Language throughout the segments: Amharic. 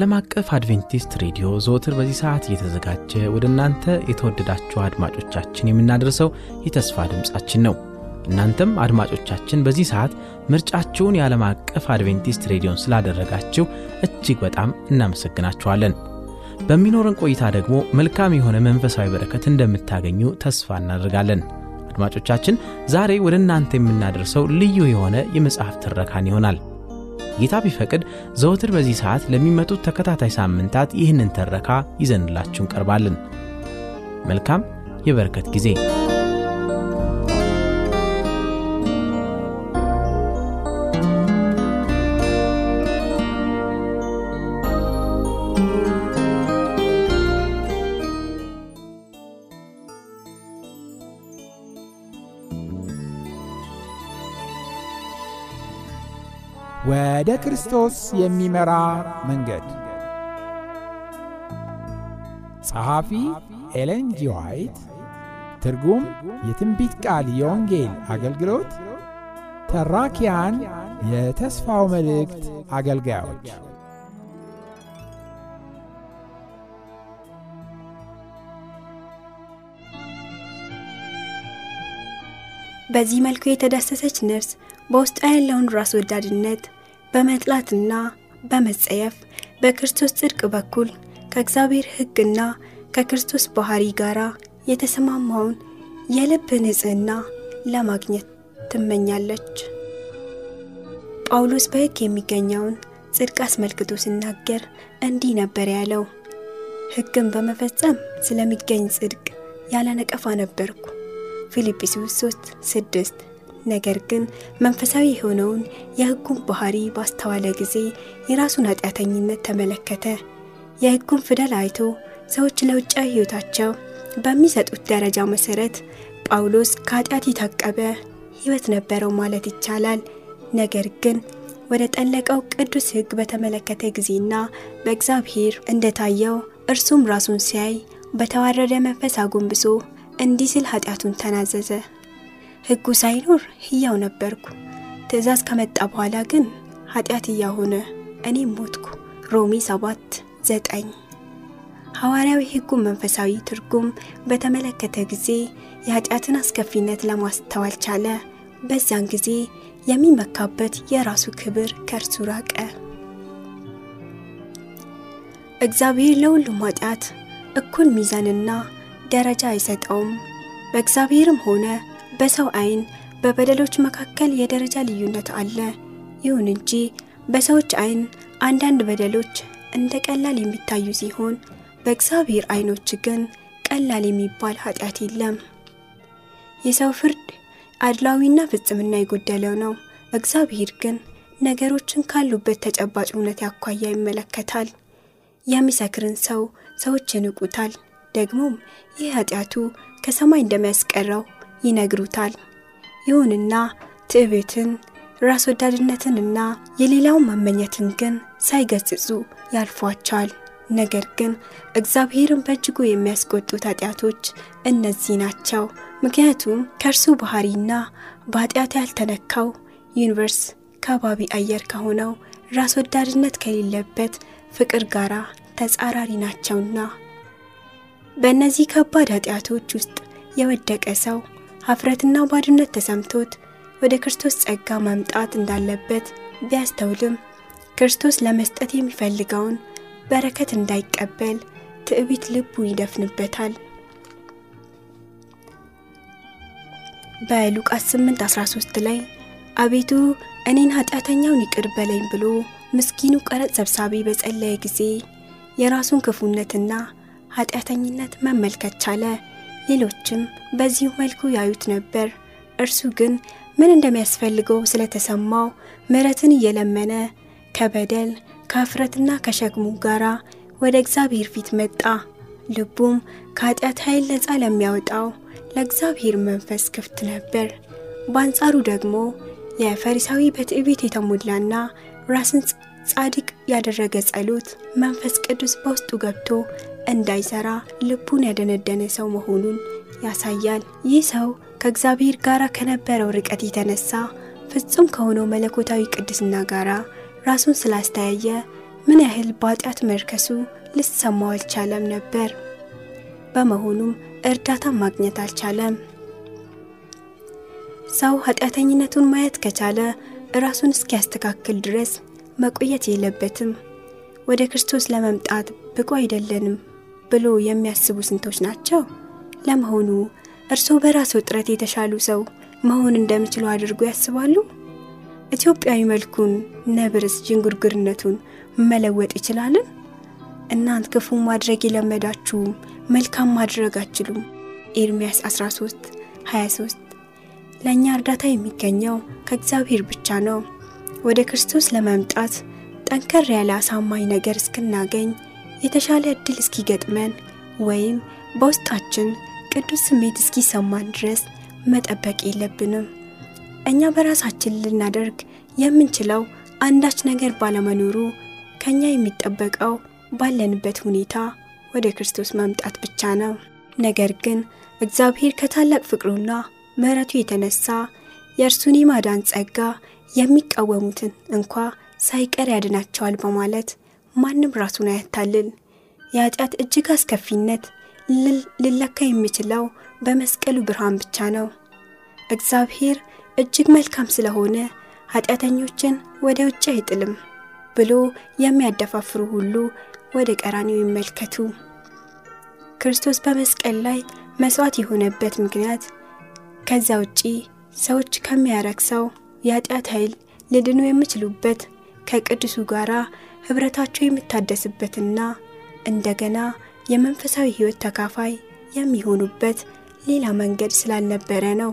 ከዓለም አቀፍ አድቬንቲስት ሬዲዮ ዘወትር በዚህ ሰዓት እየተዘጋጀ ወደ እናንተ የተወደዳችሁ አድማጮቻችን የምናደርሰው የተስፋ ድምፃችን ነው። እናንተም አድማጮቻችን በዚህ ሰዓት ምርጫችሁን የዓለም አቀፍ አድቬንቲስት ሬዲዮን ስላደረጋችሁ እጅግ በጣም እናመሰግናችኋለን። በሚኖረን ቆይታ ደግሞ መልካም የሆነ መንፈሳዊ በረከት እንደምታገኙ ተስፋ እናደርጋለን። አድማጮቻችን ዛሬ ወደ እናንተ የምናደርሰው ልዩ የሆነ የመጽሐፍ ትረካን ይሆናል። ጌታ ቢፈቅድ ዘወትር በዚህ ሰዓት ለሚመጡት ተከታታይ ሳምንታት ይህንን ተረካ ይዘንላችሁ እንቀርባለን። መልካም የበረከት ጊዜ። ወደ ክርስቶስ የሚመራ መንገድ። ጸሐፊ ኤለን ጂ ትርጉም የትንቢት ቃል የወንጌል አገልግሎት። ተራኪያን የተስፋው መልእክት አገልጋዮች። በዚህ መልኩ የተዳሰሰች ነፍስ በውስጧ ያለውን ራስ ወዳድነት በመጥላትና በመጸየፍ በክርስቶስ ጽድቅ በኩል ከእግዚአብሔር ሕግና ከክርስቶስ ባህሪ ጋር የተሰማማውን የልብ ንጽሕና ለማግኘት ትመኛለች። ጳውሎስ በሕግ የሚገኘውን ጽድቅ አስመልክቶ ሲናገር እንዲህ ነበር ያለው፣ ሕግን በመፈጸም ስለሚገኝ ጽድቅ ያለ ነቀፋ ነበርኩ። ፊልጵስዩስ 3 6 ነገር ግን መንፈሳዊ የሆነውን የሕጉን ባህሪ ባስተዋለ ጊዜ የራሱን ኃጢአተኝነት ተመለከተ። የሕጉን ፊደል አይቶ ሰዎች ለውጫዊ ሕይወታቸው በሚሰጡት ደረጃ መሠረት ጳውሎስ ከኃጢአት የታቀበ ሕይወት ነበረው ማለት ይቻላል። ነገር ግን ወደ ጠለቀው ቅዱስ ሕግ በተመለከተ ጊዜና በእግዚአብሔር እንደታየው እርሱም ራሱን ሲያይ በተዋረደ መንፈስ አጎንብሶ እንዲህ ሲል ኃጢአቱን ተናዘዘ። ሕጉ ሳይኖር ሕያው ነበርኩ፣ ትእዛዝ ከመጣ በኋላ ግን ኃጢአት እያሆነ እኔም ሞትኩ። ሮሜ 7 9 ሐዋርያዊ ሕጉን መንፈሳዊ ትርጉም በተመለከተ ጊዜ የኃጢአትን አስከፊነት ለማስተዋል ቻለ። በዚያን ጊዜ የሚመካበት የራሱ ክብር ከእርሱ ራቀ። እግዚአብሔር ለሁሉም ኃጢአት እኩል ሚዛንና ደረጃ አይሰጠውም። በእግዚአብሔርም ሆነ በሰው ዓይን በበደሎች መካከል የደረጃ ልዩነት አለ። ይሁን እንጂ በሰዎች ዓይን አንዳንድ በደሎች እንደ ቀላል የሚታዩ ሲሆን በእግዚአብሔር ዓይኖች ግን ቀላል የሚባል ኃጢአት የለም። የሰው ፍርድ አድላዊና ፍጽምና የጎደለው ነው። እግዚአብሔር ግን ነገሮችን ካሉበት ተጨባጭ እውነት ያኳያ ይመለከታል። የሚሰክርን ሰው ሰዎች ይንቁታል። ደግሞም ይህ ኃጢአቱ ከሰማይ እንደሚያስቀረው ይነግሩታል። ይሁንና ትዕቢትን፣ ራስ ወዳድነትንና የሌላውን መመኘትን ግን ሳይገስጹ ያልፏቸዋል። ነገር ግን እግዚአብሔርን በእጅጉ የሚያስቆጡት ኃጢአቶች እነዚህ ናቸው። ምክንያቱም ከእርሱ ባህሪና በኃጢአት ያልተነካው universe ከባቢ አየር ከሆነው ራስ ወዳድነት ከሌለበት ፍቅር ጋር ተጻራሪ ናቸውና። በእነዚህ ከባድ ኃጢአቶች ውስጥ የወደቀ ሰው ሀፍረትና ባዶነት ተሰምቶት ወደ ክርስቶስ ጸጋ መምጣት እንዳለበት ቢያስተውልም ክርስቶስ ለመስጠት የሚፈልገውን በረከት እንዳይቀበል ትዕቢት ልቡ ይደፍንበታል። በሉቃስ 8 13 ላይ አቤቱ እኔን ኃጢአተኛውን ይቅር በለኝ ብሎ ምስኪኑ ቀረጥ ሰብሳቢ በጸለየ ጊዜ የራሱን ክፉነትና ኃጢአተኝነት መመልከት ቻለ። ሌሎችም በዚሁ መልኩ ያዩት ነበር። እርሱ ግን ምን እንደሚያስፈልገው ስለተሰማው ምሕረትን እየለመነ ከበደል ከእፍረትና ከሸክሙ ጋር ወደ እግዚአብሔር ፊት መጣ። ልቡም ከኃጢአት ኃይል ነፃ ለሚያወጣው ለእግዚአብሔር መንፈስ ክፍት ነበር። በአንጻሩ ደግሞ የፈሪሳዊ በትዕቢት የተሞላና ራስን ጻድቅ ያደረገ ጸሎት መንፈስ ቅዱስ በውስጡ ገብቶ እንዳይሰራ ልቡን ያደነደነ ሰው መሆኑን ያሳያል። ይህ ሰው ከእግዚአብሔር ጋር ከነበረው ርቀት የተነሳ ፍጹም ከሆነው መለኮታዊ ቅድስና ጋር ራሱን ስላስተያየ ምን ያህል በኃጢአት መርከሱ ሊሰማው አልቻለም ነበር። በመሆኑም እርዳታ ማግኘት አልቻለም። ሰው ኃጢአተኝነቱን ማየት ከቻለ ራሱን እስኪያስተካክል ድረስ መቆየት የለበትም። ወደ ክርስቶስ ለመምጣት ብቁ አይደለንም ብሎ የሚያስቡ ስንቶች ናቸው? ለመሆኑ እርስዎ በራስዎ ጥረት የተሻሉ ሰው መሆን እንደሚችሉ አድርጎ ያስባሉ? ኢትዮጵያዊ መልኩን ነብርስ ዥንጉርጉርነቱን መለወጥ ይችላልን? እናንት ክፉ ማድረግ የለመዳችሁም መልካም ማድረግ አትችሉም። ኤርምያስ 13 23 ለእኛ እርዳታ የሚገኘው ከእግዚአብሔር ብቻ ነው። ወደ ክርስቶስ ለመምጣት ጠንከር ያለ አሳማኝ ነገር እስክናገኝ የተሻለ እድል እስኪገጥመን ወይም በውስጣችን ቅዱስ ስሜት እስኪሰማን ድረስ መጠበቅ የለብንም። እኛ በራሳችን ልናደርግ የምንችለው አንዳች ነገር ባለመኖሩ ከኛ የሚጠበቀው ባለንበት ሁኔታ ወደ ክርስቶስ መምጣት ብቻ ነው። ነገር ግን እግዚአብሔር ከታላቅ ፍቅሩና ምሕረቱ የተነሳ የእርሱን የማዳን ጸጋ የሚቃወሙትን እንኳ ሳይቀር ያድናቸዋል በማለት ማንም ራሱን አያታልል። የኃጢአት እጅግ አስከፊነት ሊለካ የሚችለው በመስቀሉ ብርሃን ብቻ ነው። እግዚአብሔር እጅግ መልካም ስለሆነ ኃጢአተኞችን ወደ ውጭ አይጥልም ብሎ የሚያደፋፍሩ ሁሉ ወደ ቀራኒው ይመልከቱ። ክርስቶስ በመስቀል ላይ መስዋዕት የሆነበት ምክንያት ከዛ ውጪ ሰዎች ከሚያረክሰው የኃጢአት ኃይል ሊድኑ የሚችሉበት ከቅዱሱ ጋር ኅብረታቸው የሚታደስበትና እንደገና የመንፈሳዊ ሕይወት ተካፋይ የሚሆኑበት ሌላ መንገድ ስላልነበረ ነው።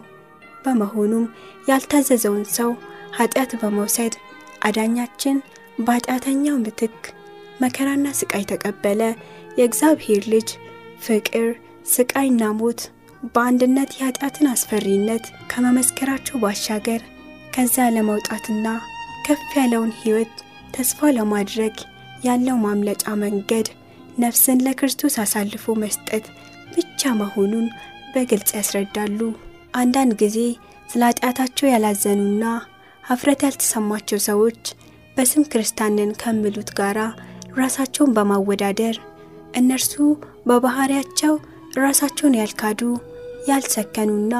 በመሆኑም ያልታዘዘውን ሰው ኃጢአት በመውሰድ አዳኛችን በኃጢአተኛው ምትክ መከራና ስቃይ ተቀበለ። የእግዚአብሔር ልጅ ፍቅር፣ ስቃይና ሞት በአንድነት የኃጢአትን አስፈሪነት ከመመስከራቸው ባሻገር ከዛ ለመውጣትና ከፍ ያለውን ሕይወት ተስፋ ለማድረግ ያለው ማምለጫ መንገድ ነፍስን ለክርስቶስ አሳልፎ መስጠት ብቻ መሆኑን በግልጽ ያስረዳሉ። አንዳንድ ጊዜ ስለ ኃጢአታቸው ያላዘኑና ሀፍረት ያልተሰማቸው ሰዎች በስም ክርስቲያንን ከሚሉት ጋር ራሳቸውን በማወዳደር እነርሱ በባህሪያቸው ራሳቸውን ያልካዱ ያልሰከኑና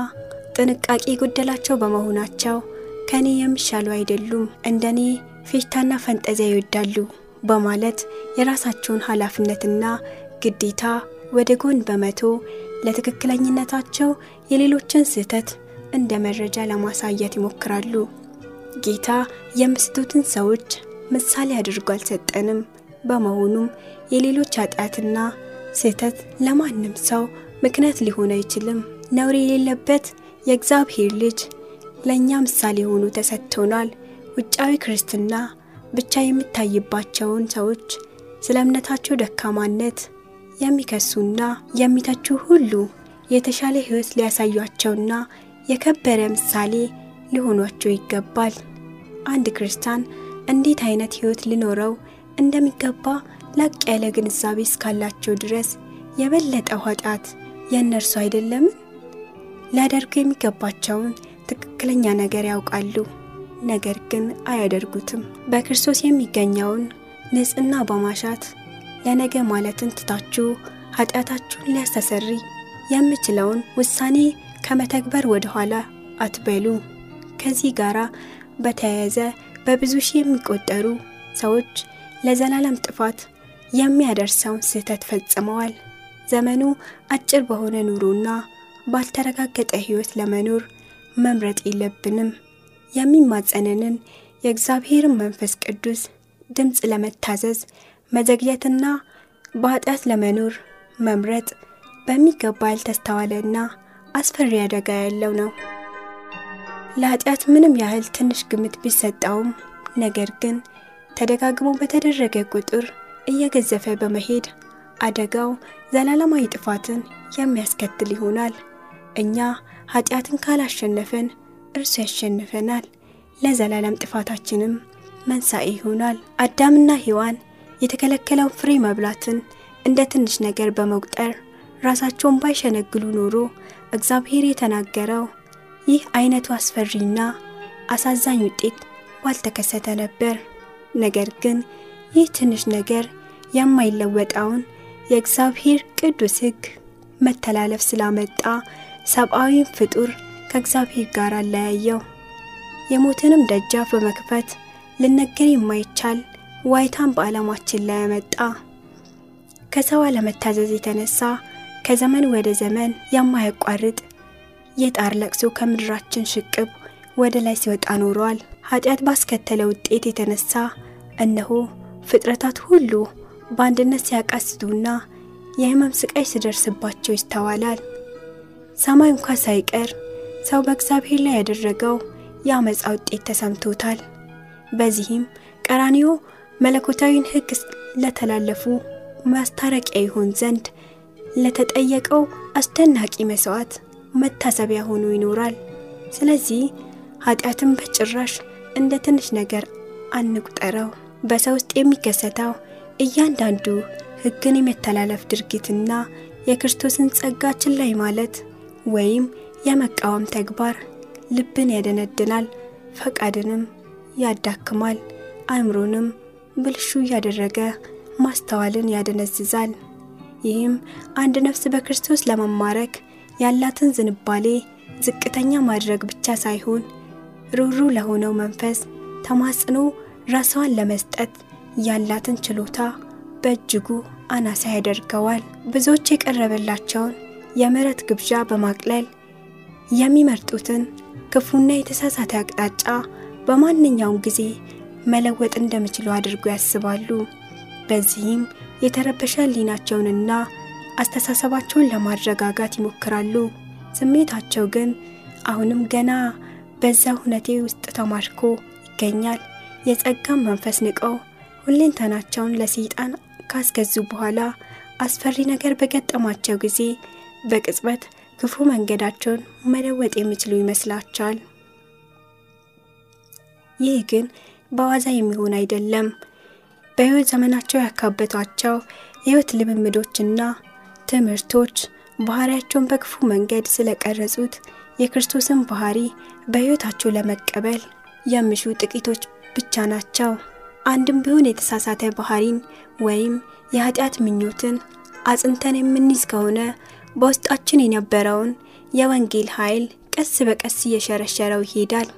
ጥንቃቄ የጎደላቸው በመሆናቸው ከኔ የሚሻሉ አይደሉም፣ እንደኔ ፌሽታና ፈንጠዚያ ይወዳሉ በማለት የራሳቸውን ኃላፊነትና ግዴታ ወደ ጎን በመቶ ለትክክለኝነታቸው የሌሎችን ስህተት እንደ መረጃ ለማሳየት ይሞክራሉ። ጌታ የምስቱትን ሰዎች ምሳሌ አድርጎ አልሰጠንም። በመሆኑም የሌሎች ኃጢአትና ስህተት ለማንም ሰው ምክንያት ሊሆን አይችልም። ነውር የሌለበት የእግዚአብሔር ልጅ ለእኛ ምሳሌ ሆኖ ተሰጥቶናል። ውጫዊ ክርስትና ብቻ የሚታይባቸውን ሰዎች ስለ እምነታቸው ደካማነት የሚከሱና የሚተቹ ሁሉ የተሻለ ሕይወት ሊያሳዩአቸውና የከበረ ምሳሌ ሊሆኗቸው ይገባል። አንድ ክርስቲያን እንዴት አይነት ሕይወት ሊኖረው እንደሚገባ ላቅ ያለ ግንዛቤ እስካላቸው ድረስ የበለጠው ኃጢአት የእነርሱ አይደለምን? ሊያደርጉ የሚገባቸውን ትክክለኛ ነገር ያውቃሉ፣ ነገር ግን አያደርጉትም። በክርስቶስ የሚገኘውን ንጽሕና በማሻት ለነገ ማለትን ትታችሁ ኃጢአታችሁን ሊያስተሰሪ የምችለውን ውሳኔ ከመተግበር ወደ ኋላ አትበሉ። ከዚህ ጋር በተያያዘ በብዙ ሺህ የሚቆጠሩ ሰዎች ለዘላለም ጥፋት የሚያደርሰውን ስህተት ፈጽመዋል። ዘመኑ አጭር በሆነ ኑሮና ባልተረጋገጠ ሕይወት ለመኖር መምረጥ የለብንም። የሚማጸንንን የእግዚአብሔርን መንፈስ ቅዱስ ድምፅ ለመታዘዝ መዘግየትና በኃጢአት ለመኖር መምረጥ በሚገባ ያልተስተዋለና አስፈሪ አደጋ ያለው ነው። ለኃጢአት ምንም ያህል ትንሽ ግምት ቢሰጠውም ነገር ግን ተደጋግሞ በተደረገ ቁጥር እየገዘፈ በመሄድ አደጋው ዘላለማዊ ጥፋትን የሚያስከትል ይሆናል። እኛ ኃጢአትን ካላሸነፈን እርሱ ያሸንፈናል፣ ለዘላለም ጥፋታችንም መንሳኤ ይሆናል። አዳምና ሔዋን የተከለከለው ፍሬ መብላትን እንደ ትንሽ ነገር በመቁጠር ራሳቸውን ባይሸነግሉ ኖሮ እግዚአብሔር የተናገረው ይህ አይነቱ አስፈሪና አሳዛኝ ውጤት ባልተከሰተ ነበር። ነገር ግን ይህ ትንሽ ነገር የማይለወጠውን የእግዚአብሔር ቅዱስ ሕግ መተላለፍ ስላመጣ ሰብአዊን ፍጡር ከእግዚአብሔር ጋር አለያየው። የሞትንም ደጃፍ በመክፈት ልነገር የማይቻል ዋይታን በዓለማችን ላይ ያመጣ። ከሰው አለመታዘዝ የተነሳ ከዘመን ወደ ዘመን የማያቋርጥ የጣር ለቅሶ ከምድራችን ሽቅብ ወደ ላይ ሲወጣ ኖሯል። ኃጢአት ባስከተለ ውጤት የተነሳ እነሆ ፍጥረታት ሁሉ በአንድነት ሲያቃስቱና የሕመም ስቃይ ሲደርስባቸው ይስተዋላል። ሰማይ እንኳ ሳይቀር ሰው በእግዚአብሔር ላይ ያደረገው የአመፃ ውጤት ተሰምቶታል። በዚህም ቀራንዮ መለኮታዊን ሕግ ለተላለፉ ማስታረቂያ ይሆን ዘንድ ለተጠየቀው አስደናቂ መስዋዕት መታሰቢያ ሆኖ ይኖራል። ስለዚህ ኃጢአትን በጭራሽ እንደ ትንሽ ነገር አንቁጠረው። በሰው ውስጥ የሚከሰተው እያንዳንዱ ሕግን የመተላለፍ ድርጊትና የክርስቶስን ጸጋ ችላ ማለት ወይም የመቃወም ተግባር ልብን ያደነድናል፣ ፈቃድንም ያዳክማል፣ አእምሮንም ብልሹ እያደረገ ማስተዋልን ያደነዝዛል። ይህም አንድ ነፍስ በክርስቶስ ለመማረክ ያላትን ዝንባሌ ዝቅተኛ ማድረግ ብቻ ሳይሆን ሩሩ ለሆነው መንፈስ ተማጽኖ ራሷን ለመስጠት ያላትን ችሎታ በእጅጉ አናሳ ያደርገዋል። ብዙዎች የቀረበላቸውን የምሕረት ግብዣ በማቅለል የሚመርጡትን ክፉና የተሳሳተ አቅጣጫ በማንኛውም ጊዜ መለወጥ እንደሚችሉ አድርጎ ያስባሉ። በዚህም የተረበሸ ሕሊናቸውንና አስተሳሰባቸውን ለማረጋጋት ይሞክራሉ። ስሜታቸው ግን አሁንም ገና በዛ ሁነቴ ውስጥ ተማርኮ ይገኛል። የጸጋም መንፈስ ንቀው ሁለንተናቸውን ለሰይጣን ካስገዙ በኋላ አስፈሪ ነገር በገጠማቸው ጊዜ በቅጽበት ክፉ መንገዳቸውን መለወጥ የሚችሉ ይመስላቸዋል። ይህ ግን በዋዛ የሚሆን አይደለም። በሕይወት ዘመናቸው ያካበቷቸው የሕይወት ልምምዶችና ትምህርቶች ባህሪያቸውን በክፉ መንገድ ስለቀረጹት የክርስቶስን ባህሪ በሕይወታቸው ለመቀበል የሚሹ ጥቂቶች ብቻ ናቸው። አንድም ቢሆን የተሳሳተ ባህሪን ወይም የኃጢአት ምኞትን አጽንተን የምንይዝ ከሆነ በውስጣችን የነበረውን የወንጌል ኃይል ቀስ በቀስ እየሸረሸረው ይሄዳል።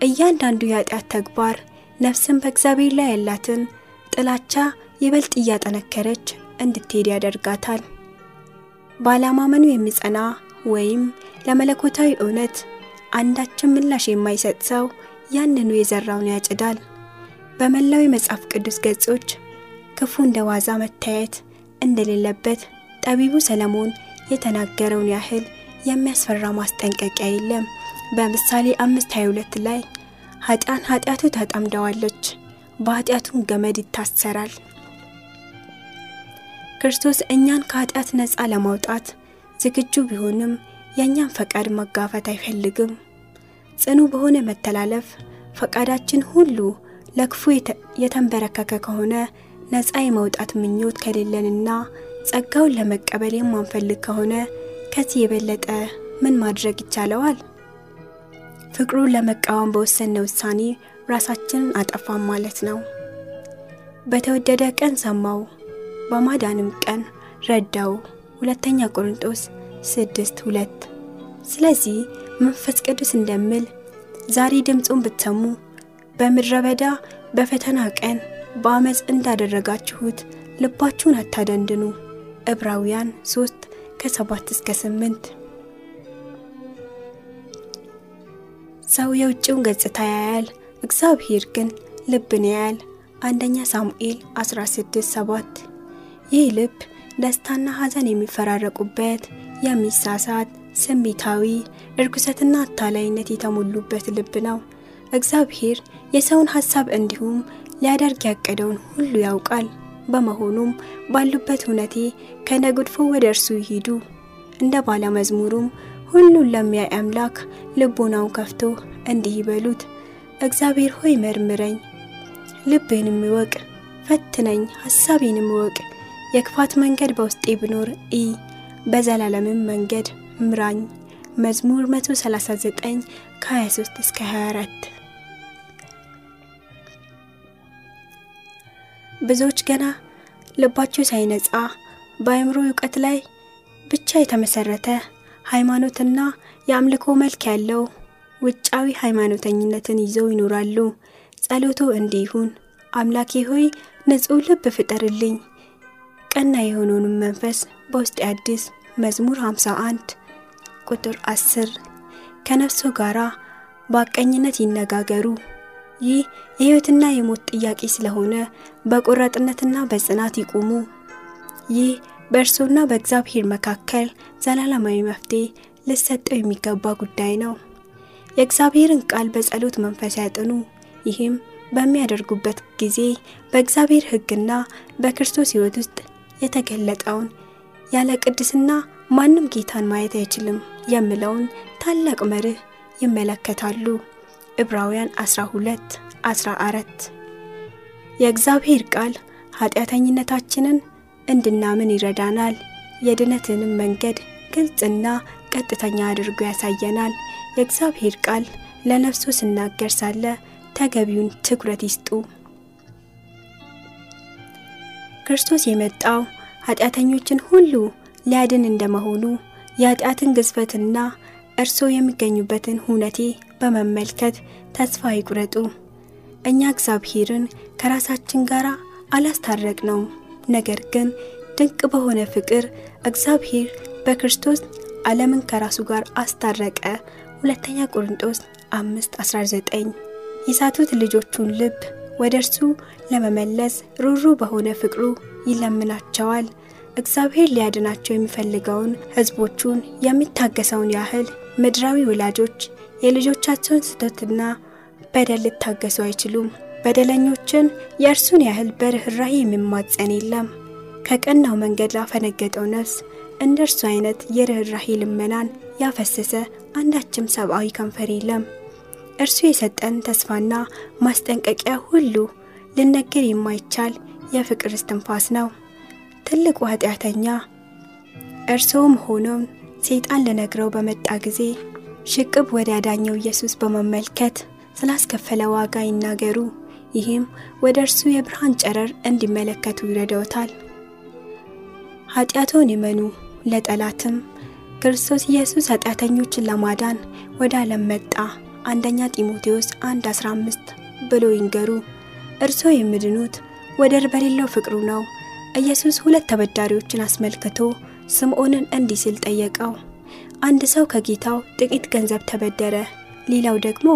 እያንዳንዱ የኃጢአት ተግባር ነፍስን በእግዚአብሔር ላይ ያላትን ጥላቻ ይበልጥ እያጠነከረች እንድትሄድ ያደርጋታል። ባለማመኑ የሚጸና ወይም ለመለኮታዊ እውነት አንዳችን ምላሽ የማይሰጥ ሰው ያንኑ የዘራውን ያጭዳል። በመላው የመጽሐፍ ቅዱስ ገጾች ክፉ እንደ ዋዛ መታየት እንደሌለበት ጠቢቡ ሰለሞን የተናገረውን ያህል የሚያስፈራ ማስጠንቀቂያ የለም። በምሳሌ አምስት 22 ላይ ኃጢአን ኃጢአቱ ተጠምደዋለች፣ በኃጢአቱም ገመድ ይታሰራል። ክርስቶስ እኛን ከኃጢአት ነፃ ለማውጣት ዝግጁ ቢሆንም የእኛን ፈቃድ መጋፈት አይፈልግም። ጽኑ በሆነ መተላለፍ ፈቃዳችን ሁሉ ለክፉ የተንበረከከ ከሆነ ነፃ የመውጣት ምኞት ከሌለንና ጸጋውን ለመቀበል የማንፈልግ ከሆነ ከዚህ የበለጠ ምን ማድረግ ይቻለዋል? ፍቅሩን ለመቃወም በወሰነ ውሳኔ ራሳችንን አጠፋም ማለት ነው። በተወደደ ቀን ሰማው፣ በማዳንም ቀን ረዳው። ሁለተኛ ቆሮንጦስ ስድስት ሁለት ስለዚህ መንፈስ ቅዱስ እንደሚል ዛሬ ድምፁን ብትሰሙ በምድረ በዳ በፈተና ቀን በአመፅ እንዳደረጋችሁት ልባችሁን አታደንድኑ። ዕብራውያን 3 ከ7 እስከ 8 ሰው የውጭውን ገጽታ ያያል፣ እግዚአብሔር ግን ልብን ያያል። አንደኛ ሳሙኤል 16 7 ይህ ልብ ደስታና ሐዘን የሚፈራረቁበት የሚሳሳት ስሜታዊ እርኩሰትና አታላይነት የተሞሉበት ልብ ነው። እግዚአብሔር የሰውን ሐሳብ እንዲሁም ሊያደርግ ያቀደውን ሁሉ ያውቃል። በመሆኑም ባሉበት ሁነቴ ከነጉድፎ ወደ እርሱ ይሂዱ። እንደ ባለ መዝሙሩም ሁሉን ለሚያይ አምላክ ልቦናውን ከፍቶ እንዲህ ይበሉት፣ እግዚአብሔር ሆይ መርምረኝ፣ ልቤንም እወቅ፣ ፈትነኝ፣ ሐሳቤንም እወቅ። የክፋት መንገድ በውስጤ ብኖር ኢ በዘላለምም መንገድ ምራኝ። መዝሙር 139 ከ23 እስከ 24 ብዙዎች ገና ልባቸው ሳይነጻ በአእምሮ እውቀት ላይ ብቻ የተመሰረተ ሃይማኖትና የአምልኮ መልክ ያለው ውጫዊ ሃይማኖተኝነትን ይዘው ይኖራሉ። ጸሎቶ እንዲህ ይሁን፣ አምላኬ ሆይ ንጹሕ ልብ ፍጠርልኝ፣ ቀና የሆነውንም መንፈስ በውስጥ አዲስ። መዝሙር 51 ቁጥር 10 ከነፍሶ ጋራ በአቀኝነት ይነጋገሩ። ይህ የሕይወትና የሞት ጥያቄ ስለሆነ በቆራጥነትና በጽናት ይቁሙ። ይህ በእርሶና በእግዚአብሔር መካከል ዘላለማዊ መፍትሄ ሊሰጠው የሚገባ ጉዳይ ነው። የእግዚአብሔርን ቃል በጸሎት መንፈስ ያጥኑ። ይህም በሚያደርጉበት ጊዜ በእግዚአብሔር ሕግና በክርስቶስ ሕይወት ውስጥ የተገለጠውን ያለ ቅድስና ማንም ጌታን ማየት አይችልም የሚለውን ታላቅ መርህ ይመለከታሉ። ዕብራውያን 12 14 የእግዚአብሔር ቃል ኃጢአተኝነታችንን እንድናምን ይረዳናል። የድነትንም መንገድ ግልጽና ቀጥተኛ አድርጎ ያሳየናል። የእግዚአብሔር ቃል ለነፍሶ ሲናገር ሳለ ተገቢውን ትኩረት ይስጡ። ክርስቶስ የመጣው ኃጢአተኞችን ሁሉ ሊያድን እንደመሆኑ የኃጢአትን ግዝፈትና እርሶ የሚገኙበትን ሁነቴ በመመልከት ተስፋ ይቁረጡ። እኛ እግዚአብሔርን ከራሳችን ጋር አላስታረቅ ነው። ነገር ግን ድንቅ በሆነ ፍቅር እግዚአብሔር በክርስቶስ ዓለምን ከራሱ ጋር አስታረቀ። ሁለተኛ ቆሮንጦስ 5 19 የሳቱት ልጆቹን ልብ ወደ እርሱ ለመመለስ ሩሩ በሆነ ፍቅሩ ይለምናቸዋል። እግዚአብሔር ሊያድናቸው የሚፈልገውን ሕዝቦቹን የሚታገሰውን ያህል ምድራዊ ወላጆች የልጆቻቸውን ስህተትና በደል ሊታገሱ አይችሉም። በደለኞችን የእርሱን ያህል በርኅራኄ የሚማጸን የለም። ከቀናው መንገድ ላፈነገጠው ነፍስ እንደ እርሱ አይነት የርኅራኄ ልመናን ያፈሰሰ አንዳችም ሰብአዊ ከንፈር የለም። እርሱ የሰጠን ተስፋና ማስጠንቀቂያ ሁሉ ልነገር የማይቻል የፍቅር እስትንፋስ ነው። ትልቁ ኃጢአተኛ እርስዎም ሆኖን ሰይጣን ልነግረው በመጣ ጊዜ ሽቅብ ወደ ያዳኘው ኢየሱስ በመመልከት ስላስከፈለ ዋጋ ይናገሩ። ይህም ወደ እርሱ የብርሃን ጨረር እንዲመለከቱ ይረዳውታል። ኃጢአቶን ይመኑ፣ ለጠላትም ክርስቶስ ኢየሱስ ኃጢአተኞችን ለማዳን ወደ ዓለም መጣ። አንደኛ ጢሞቴዎስ 1 15 ብሎ ይንገሩ። እርሶ የሚድኑት ወደር በሌለው ፍቅሩ ነው። ኢየሱስ ሁለት ተበዳሪዎችን አስመልክቶ ስምዖንን እንዲህ ሲል ጠየቀው። አንድ ሰው ከጌታው ጥቂት ገንዘብ ተበደረ፣ ሌላው ደግሞ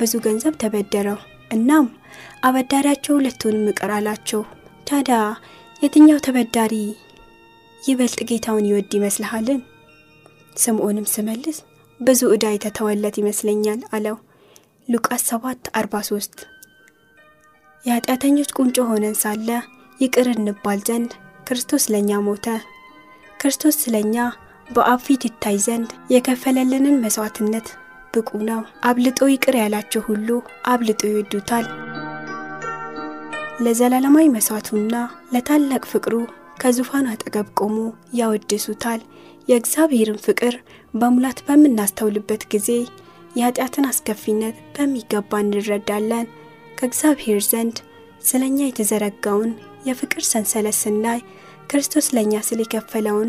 ብዙ ገንዘብ ተበደረው። እናም አበዳሪያቸው ሁለቱንም ይቅር አላቸው። ታዲያ የትኛው ተበዳሪ ይበልጥ ጌታውን ይወድ ይመስልሃልን? ስምዖንም ስመልስ ብዙ ዕዳ የተተወለት ይመስለኛል አለው። ሉቃስ 7 43 የኃጢአተኞች ቁንጮ ሆነን ሳለ ይቅር እንባል ዘንድ ክርስቶስ ለእኛ ሞተ። ክርስቶስ ስለኛ በአብ ፊት ይታይ ዘንድ የከፈለልንን መሥዋዕትነት ብቁ ነው። አብልጦ ይቅር ያላቸው ሁሉ አብልጦ ይወዱታል። ለዘላለማዊ መሥዋዕቱና ለታላቅ ፍቅሩ ከዙፋን አጠገብ ቆሞ ያወድሱታል። የእግዚአብሔርን ፍቅር በሙላት በምናስተውልበት ጊዜ የኃጢአትን አስከፊነት በሚገባ እንረዳለን። ከእግዚአብሔር ዘንድ ስለ እኛ የተዘረጋውን የፍቅር ሰንሰለት ስናይ ክርስቶስ ለእኛ ስል የከፈለውን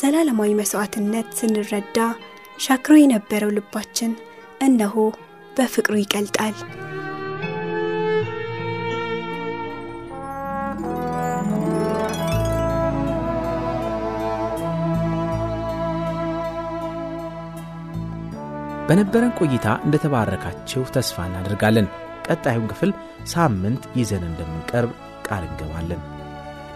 ዘላለማዊ መሥዋዕትነት ስንረዳ ሻክሮ የነበረው ልባችን እነሆ በፍቅሩ ይቀልጣል። በነበረን ቆይታ እንደተባረካችሁ ተስፋ እናደርጋለን። ቀጣዩን ክፍል ሳምንት ይዘን እንደምንቀርብ ቃል እንገባለን።